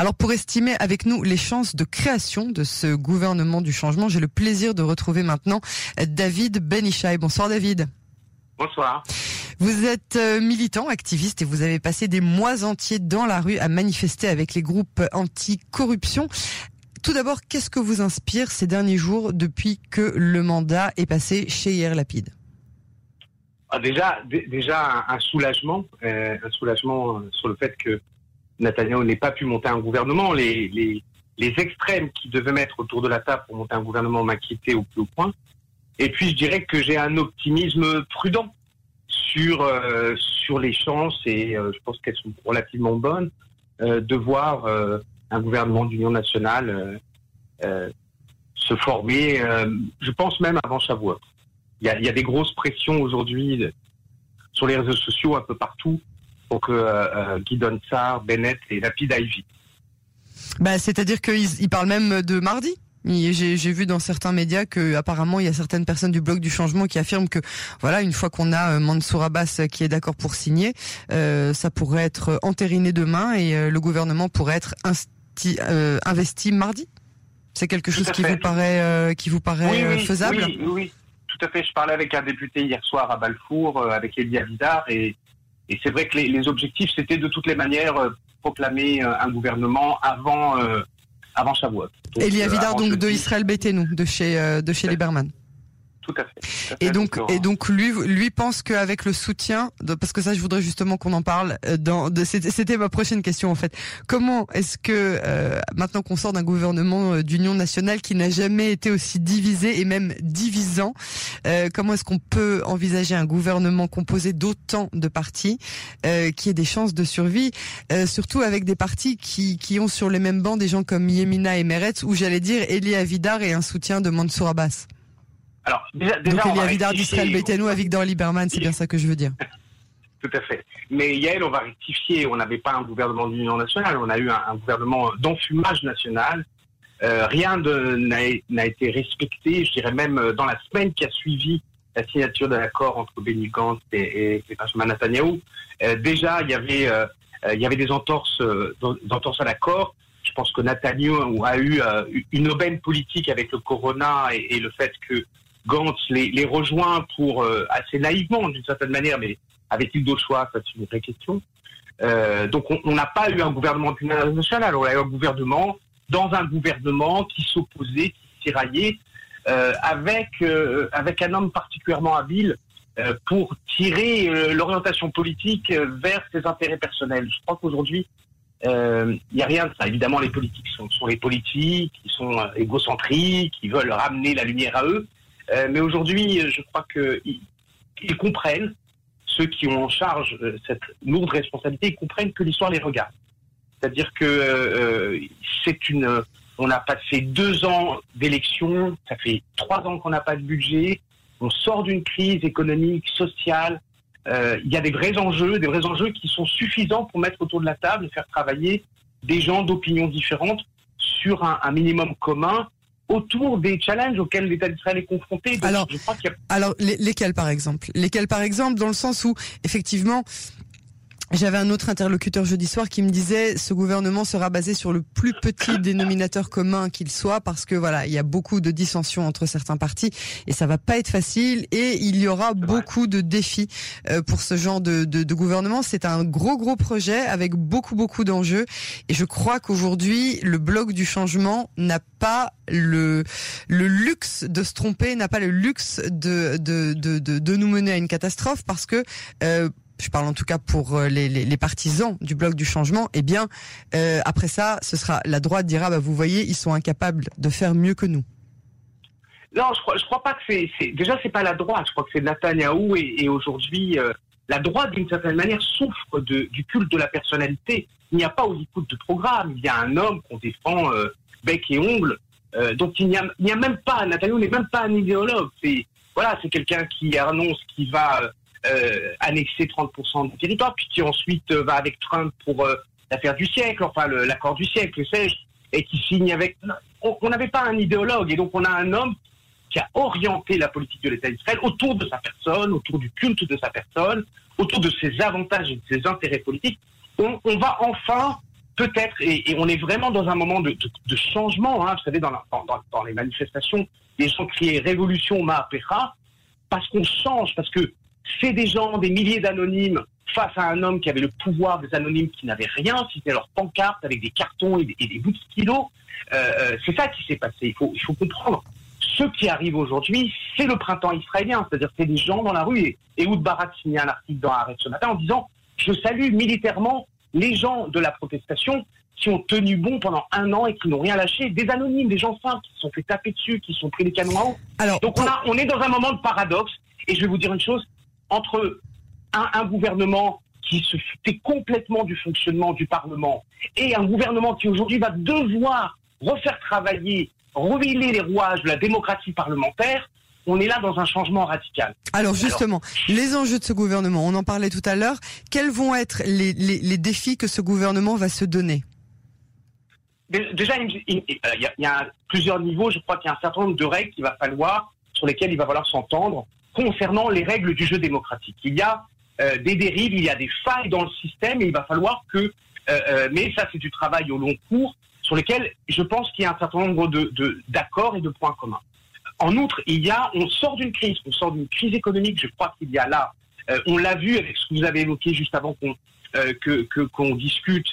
Alors pour estimer avec nous les chances de création de ce gouvernement du changement, j'ai le plaisir de retrouver maintenant David Benichai. Bonsoir David. Bonsoir. Vous êtes euh, militant, activiste et vous avez passé des mois entiers dans la rue à manifester avec les groupes anti-corruption. Tout d'abord, qu'est-ce que vous inspire ces derniers jours depuis que le mandat est passé chez Hier Lapide ah, Déjà, déjà un, soulagement, euh, un soulagement euh, sur le fait que Netanyahu n'ait pas pu monter un gouvernement. Les, les, les extrêmes qui devaient mettre autour de la table pour monter un gouvernement m'inquiétaient au plus haut point. Et puis, je dirais que j'ai un optimisme prudent sur euh, sur les chances et je pense qu'elles sont relativement bonnes de voir un gouvernement d'union nationale euh, euh, se former, euh, je pense même avant Shavuot. Il il y a des grosses pressions aujourd'hui sur les réseaux sociaux un peu partout pour que euh, Guy Donsar, Bennett et Lapid aillent vite. Bah, c'est-à-dire qu'ils parlent même de mardi j'ai vu dans certains médias que apparemment il y a certaines personnes du bloc du changement qui affirment que voilà une fois qu'on a Mansour Abbas qui est d'accord pour signer, euh, ça pourrait être entériné demain et le gouvernement pourrait être euh, investi mardi C'est quelque chose qui vous paraît, euh, qui vous paraît euh, faisable oui, oui, tout à fait. Je parlais avec un député hier soir à Balfour, avec Elia Vidar, et, et c'est vrai que les, objectifs, c'était de toutes les manières proclamer un gouvernement avant, avant Shavuot. Elia Vidar, donc de Israël Béténou, de chez, de chez Lieberman et donc, et donc lui, lui pense qu'avec le soutien, de, parce que ça, je voudrais justement qu'on en parle. Euh, c'était ma prochaine question en fait. Comment est-ce que euh, maintenant qu'on sort d'un gouvernement euh, d'union nationale qui n'a jamais été aussi divisé et même divisant, comment est-ce qu'on peut envisager un gouvernement composé d'autant de partis qui ait des chances de survie, surtout avec des partis qui, qui ont sur les mêmes bancs des gens comme Yemina et Meretz, ou j'allais dire Elie Avidar et un soutien de Mansour Abbas? Alors, déjà, déjà Donc, il y a Vidar d'Israël Beitenu à Victor Lieberman, c'est bien ça que je veux dire. Tout à fait. Mais Yael, on va rectifier. On n'avait pas un gouvernement d'union nationale, on a eu un, gouvernement d'enfumage national. Euh, rien n'a été respecté. Je dirais même euh, dans la semaine qui a suivi la signature de l'accord entre Benny Gantz et, et, Benjamin Netanyahu, euh, déjà il y avait euh, il y avait des entorses, entorses à l'accord. Je pense que Netanyahu a eu une aubaine politique avec le corona et, et le fait que Gantz les, rejoint pour, euh, assez naïvement d'une certaine manière, mais avait-il d'autres choix? Ça, c'est une vraie question. Euh, donc on n'a pas eu un gouvernement national, on a eu un gouvernement dans un gouvernement qui s'opposait, qui tiraillait, euh, avec, avec un homme particulièrement habile pour tirer l'orientation politique vers ses intérêts personnels. Je crois qu'aujourd'hui, il n'y a rien de ça. Évidemment, les politiques sont, sont les politiques, ils sont égocentriques, ils veulent ramener la lumière à eux. Euh, mais aujourd'hui, je crois qu'ils ils comprennent, ceux qui ont en charge euh, cette lourde responsabilité, ils comprennent que l'histoire les regarde. C'est-à-dire que euh, c'est une. On a passé deux ans d'élection, ça fait trois ans qu'on n'a pas de budget, on sort d'une crise économique, sociale. Il y a des vrais enjeux, des vrais enjeux qui sont suffisants pour mettre autour de la table et faire travailler des gens d'opinions différentes sur un minimum commun autour des challenges auxquels l'État d'Israël est confronté. alors, alors lesquels par exemple? Lesquels par exemple dans le sens où effectivement j'avais un autre interlocuteur jeudi soir qui me disait ce gouvernement sera basé sur le plus petit dénominateur commun qu'il soit parce que voilà il y a beaucoup de dissensions entre certains partis et ça va pas être facile et il y aura beaucoup de défis euh, pour ce genre de, de, de gouvernement. C'est un gros gros projet avec beaucoup beaucoup d'enjeux et je crois qu'aujourd'hui le bloc du changement n'a pas le le luxe de se tromper, n'a pas le luxe de de, de de, de nous mener à une catastrophe parce que euh, je parle en tout cas pour euh, les, partisans du bloc du changement, eh bien, euh, après ça, ce sera la droite dira, bah, vous voyez, ils sont incapables de faire mieux que nous. Non, je crois, crois pas que c'est, c'est déjà c'est pas la droite. Je crois que c'est Netanyahou et, et aujourd'hui euh, la droite d'une certaine manière souffre du culte de la personnalité. Il n'y a pas au écoute de programme. Il y a un homme qu'on défend bec et ongle. Donc il n'y a, il n'y a même pas Netanyahou n'est même pas un idéologue. C'est voilà, c'est quelqu'un qui annonce qu'il va euh, annexer 30% du territoire, puis qui ensuite euh, va avec Trump pour euh, l'affaire du siècle, enfin l'accord du siècle, sais-je, et qui signe avec... On n'avait pas un idéologue, et donc on a un homme qui a orienté la politique de l'État d'Israël autour de sa personne, autour du culte de sa personne, autour de ses avantages et de ses intérêts politiques. On, va enfin peut-être, et, on est vraiment dans un moment de, changement, hein, vous savez, dans, les manifestations, les gens criaient révolution Mahapera, parce qu'on change, parce que c'est des gens, des milliers d'anonymes, face à un homme qui avait le pouvoir des anonymes qui n'avaient rien, c'était leur pancarte avec des cartons et des, bouts de stylo. Euh, euh, c'est ça qui s'est passé. Il faut, il faut comprendre. Ce qui arrive aujourd'hui, c'est le printemps israélien, c'est-à-dire c'est des gens dans la rue. Et Ehud Barak signait un article dans Arrêt ce matin en disant Je salue militairement les gens de la protestation qui ont tenu bon pendant un an et qui n'ont rien lâché, des anonymes, des gens simples qui se sont fait taper dessus, qui sont pris les canons à eau. Alors, Donc on, a, on est dans un moment de paradoxe. Et je vais vous dire une chose, entre un, un gouvernement qui se foutait complètement du fonctionnement du Parlement et un gouvernement qui aujourd'hui va devoir refaire travailler, reviler les rouages de la démocratie parlementaire, on est là dans un changement radical. Alors justement, les enjeux de ce gouvernement, on en parlait tout à l'heure, quels vont être les, les, défis que ce gouvernement va se donner? Déjà, il y, a, plusieurs niveaux. Je crois qu'il y a un certain nombre de règles qu'il va falloir, sur lesquelles il va falloir s'entendre concernant les règles du jeu démocratique. Il y a euh, des dérives, il y a des failles dans le système et il va falloir que, euh, euh, mais ça c'est du travail au long cours sur lesquels je pense qu'il y a un certain nombre de d'accords et de points communs. En outre, il y a, on sort d'une crise, on sort d'une crise économique. Je crois qu'il y a là, on l'a vu avec ce que vous avez évoqué juste avant qu'on discute.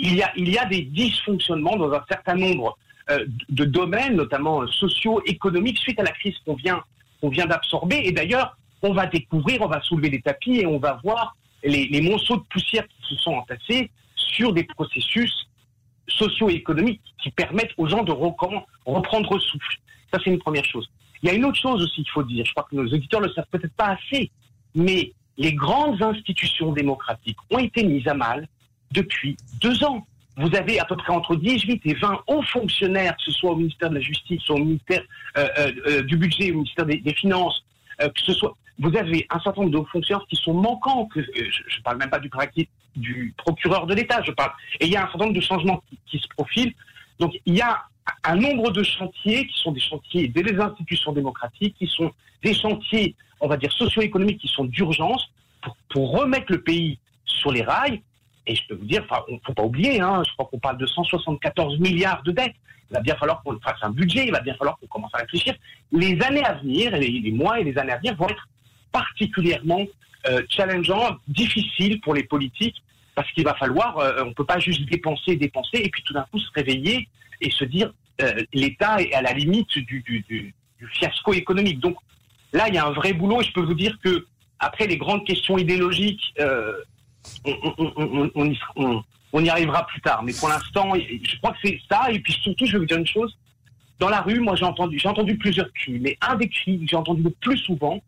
il y a il y a des dysfonctionnements dans un certain nombre de domaines, notamment sociaux, économiques, suite à la crise qu'on vient qu'on vient d'absorber. Et d'ailleurs, on va découvrir, on va soulever les tapis et on va voir les, monceaux de poussière qui se sont entassés sur des processus socio-économiques qui permettent aux gens de reprendre souffle. Ça, c'est une première chose. Il y a une autre chose aussi qu'il faut dire. Je crois que nos auditeurs ne le savent peut-être pas assez, mais les grandes institutions démocratiques ont été mises à mal depuis deux ans. Vous avez à peu près entre 18 et 20 hauts fonctionnaires, que ce soit au ministère de la Justice, au ministère euh, euh, euh, du Budget, au ministère des Finances, que ce soit, vous avez un certain nombre de fonctionnaires qui sont manquants. Que, je ne parle même pas du, du procureur de l'État, je parle. Et il y a un certain nombre de changements qui, se profilent. Donc il y a un nombre de chantiers qui sont des chantiers des institutions démocratiques, qui sont des chantiers, on va dire, socio-économiques qui sont d'urgence pour, remettre le pays sur les rails. Et je peux vous dire, enfin, ne faut pas oublier, hein, je crois qu'on parle de 174 milliards de dettes. Il va bien falloir qu'on fasse un budget, il va bien falloir qu'on commence à réfléchir. Les années à venir, les, mois et les années à venir vont être particulièrement euh, challengeants, difficiles pour les politiques, parce qu'il va falloir, euh, on ne peut pas juste dépenser, dépenser, et puis tout d'un coup se réveiller et se dire euh, l'État est à la limite du, du, fiasco économique. Donc là, il y a un vrai boulot, et je peux vous dire que après les grandes questions idéologiques, on, y arrivera plus tard. Mais pour l'instant, je crois que c'est ça. Et puis surtout, je vais vous dire une chose. Dans la rue, moi, j'ai entendu, entendu plusieurs cris. Mais un des cris que j'ai entendu le plus souvent,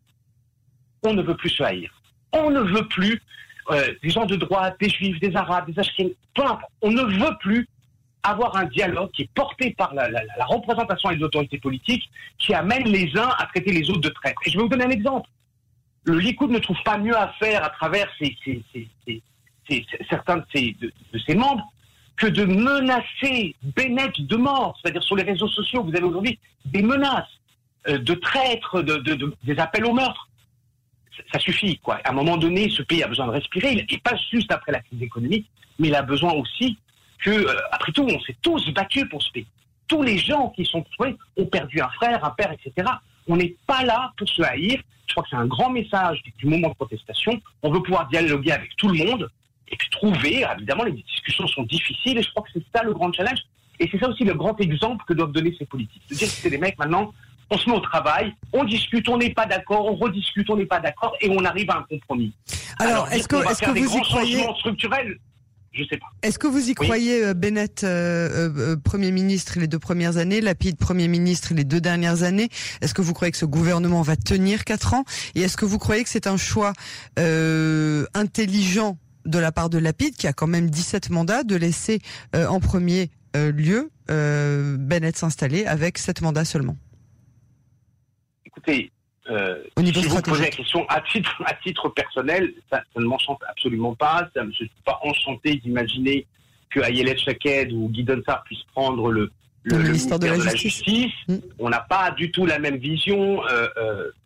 on ne veut plus se haïr. On ne veut plus euh, des gens de droite, des juifs, des arabes, des ashkénazes, peu importe. On ne veut plus avoir un dialogue qui est porté par la, représentation et les autorités politiques qui amène les uns à traiter les autres de traîtres. Et je vais vous donner un exemple. Le Likoud ne trouve pas mieux à faire à travers ces, certains de ses, membres que de menacer Bennett de mort. C'est-à-dire sur les réseaux sociaux, vous avez aujourd'hui des menaces euh, de traîtres, de, des appels au meurtre. Ça, suffit, quoi. À un moment donné, ce pays a besoin de respirer, et pas juste après la crise économique, mais il a besoin aussi que, euh, après tout, on s'est tous battus pour ce pays. Tous les gens qui sont tués ont perdu un frère, un père, etc. On n'est pas là pour se haïr. Je crois que c'est un grand message du moment de protestation. On veut pouvoir dialoguer avec tout le monde et puis trouver, évidemment, les discussions sont difficiles et je crois que c'est ça le grand challenge. Et c'est ça aussi le grand exemple que doivent donner ces politiques. De dire que c'est des mecs maintenant, on se met au travail, on discute, on n'est pas d'accord, on rediscute, on n'est pas d'accord et on arrive à un compromis. Alors, est-ce que, est-ce que vous y croyez structurels je sais pas. Est-ce que vous y croyez, euh, Bennett, euh, euh, Premier ministre les deux premières années, Lapide Premier ministre les deux dernières années? Est-ce que vous croyez que ce gouvernement va tenir quatre ans? Et est-ce que vous croyez que c'est un choix intelligent de la part de Lapide, qui a quand même 17 mandats, de laisser euh, en premier euh, lieu euh, Bennett s'installer avec 7 mandats seulement? Écoutez, Niveau si vous posez la question à titre, à titre personnel, ça, ne m'enchante absolument pas. Ça, je ne suis pas enchanté d'imaginer que Ayelet Chaked ou Guy Donsard puissent prendre le, ministère de la, Justice. Mm. On n'a pas du tout la même vision.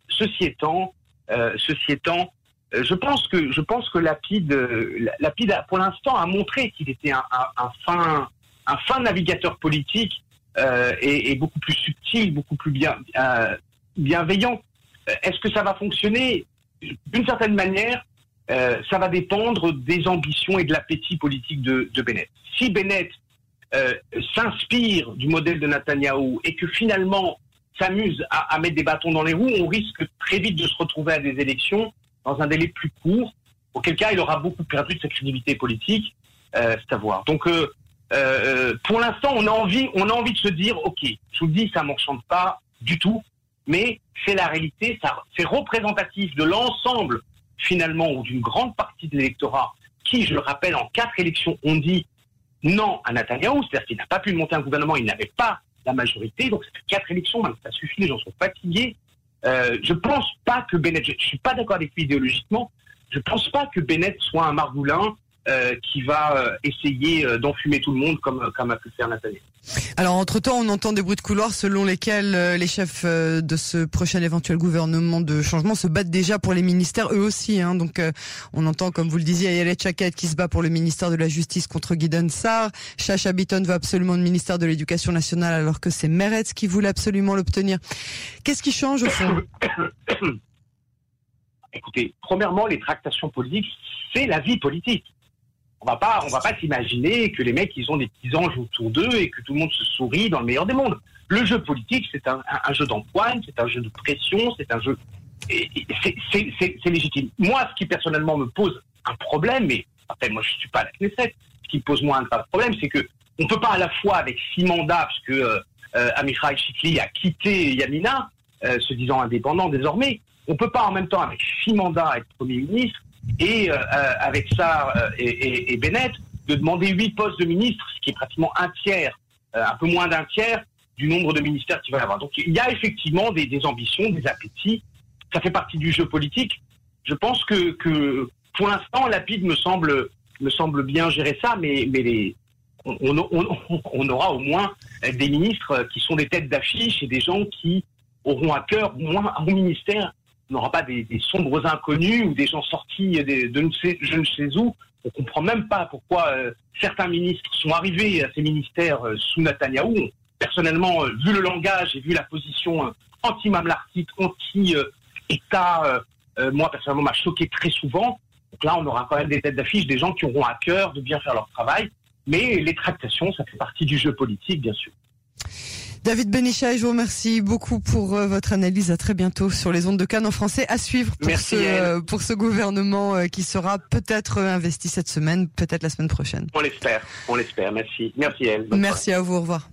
ceci étant, ceci étant je pense que je pense que Lapide, Lapide pour l'instant a montré qu'il était un, un, fin un fin navigateur politique euh, et, et, beaucoup plus subtil, beaucoup plus bien euh, bienveillant. Est-ce que ça va fonctionner? D'une certaine manière, euh, ça va dépendre des ambitions et de l'appétit politique de, de, Bennett. Si Bennett euh, s'inspire du modèle de Netanyahou et que finalement s'amuse à, à, mettre des bâtons dans les roues, on risque très vite de se retrouver à des élections dans un délai plus court, auquel cas il aura beaucoup perdu de sa crédibilité politique, euh, c'est à voir. Donc euh, euh, pour l'instant, on a envie, on a envie de se dire, ok, je vous dis, ça m'enchante pas du tout, mais c'est la réalité, c'est représentatif de l'ensemble finalement ou d'une grande partie de l'électorat qui, je le rappelle, en quatre élections ont dit non à Netanyahu, c'est-à-dire qu'il n'a pas pu monter un gouvernement, il n'avait pas la majorité, donc quatre élections, ça suffit, les gens sont fatigués. Euh, je pense pas que Bennett, je, je suis pas d'accord avec lui idéologiquement, je pense pas que Bennett soit un margoulin euh, qui va euh, essayer euh, d'enfumer tout le monde comme, comme a pu faire Nathalie. Alors, entre-temps, on entend des bruits de couloir selon lesquels les chefs de ce prochain éventuel gouvernement de changement se battent déjà pour les ministères, eux aussi. Hein. Donc, on entend, comme vous le disiez, Ayelet Chaket qui se bat pour le ministère de la Justice contre Guy Sar. Chacha Bitton veut absolument le ministère de l'Éducation nationale alors que c'est Meretz qui voulait absolument l'obtenir. Qu'est-ce qui change au fond Écoutez, premièrement, les tractations politiques, c'est la vie politique on va pas, va pas s'imaginer que les mecs, ils ont des petits anges autour d'eux et que tout le monde se sourit dans le meilleur des mondes. Le jeu politique, c'est un, jeu d'empoigne, c'est un jeu de pression, c'est un jeu, c'est légitime. Moi, ce qui personnellement me pose un problème, mais après, moi, je suis pas à la Knesset, ce qui pose moi un problème, c'est que on peut pas à la fois avec six mandats, parce que euh, euh Amichai Chikli a quitté Yamina, euh, se disant indépendant désormais, on peut pas en même temps avec six mandats être Premier ministre et euh, euh, avec ça euh, et, et, et, Bennett, de demander huit postes de ministres, ce qui est pratiquement un tiers, un peu moins d'un tiers du nombre de ministères qu'il va y avoir. Donc il y a effectivement des, ambitions, des appétits. Ça fait partie du jeu politique. Je pense que, pour l'instant, Lapide me semble me semble bien gérer ça, mais, on, aura au moins des ministres qui sont des têtes d'affiche et des gens qui auront à cœur, au moins au ministère, n'aura pas des, sombres inconnus ou des gens sortis de, je ne sais où. On comprend même pas pourquoi euh, certains ministres sont arrivés à ces ministères euh, sous Netanyahou. Personnellement, euh, vu le langage et vu la position anti-mamlartite, anti-État, moi personnellement m'a choqué très souvent. Donc là, on aura quand même des têtes d'affiche, des gens qui auront à cœur de bien faire leur travail. Mais les tractations, ça fait partie du jeu politique, bien sûr. David Benicha, je vous remercie beaucoup pour euh, votre analyse. À très bientôt sur les ondes de Cannes en français. À suivre pour, Merci, ce, euh, pour ce gouvernement euh, qui sera peut-être investi cette semaine, peut-être la semaine prochaine. On l'espère, on l'espère. Merci. Merci, elle. Merci à vous. Au revoir.